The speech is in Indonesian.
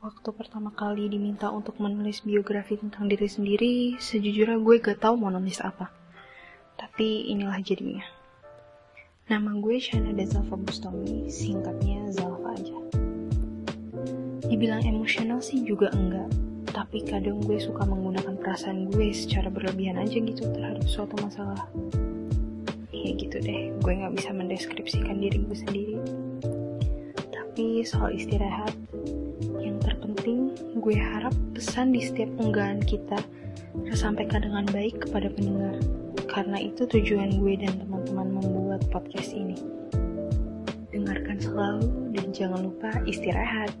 Waktu pertama kali diminta untuk menulis biografi tentang diri sendiri, sejujurnya gue gak tahu mau nulis apa. Tapi inilah jadinya. Nama gue Shana Zalfa Bustomi, singkatnya Zalfa aja. Dibilang emosional sih juga enggak, tapi kadang gue suka menggunakan perasaan gue secara berlebihan aja gitu terhadap suatu masalah. Ya gitu deh, gue gak bisa mendeskripsikan diri gue sendiri. Tapi soal istirahat, gue harap pesan di setiap unggahan kita tersampaikan dengan baik kepada pendengar. Karena itu tujuan gue dan teman-teman membuat podcast ini. Dengarkan selalu dan jangan lupa istirahat.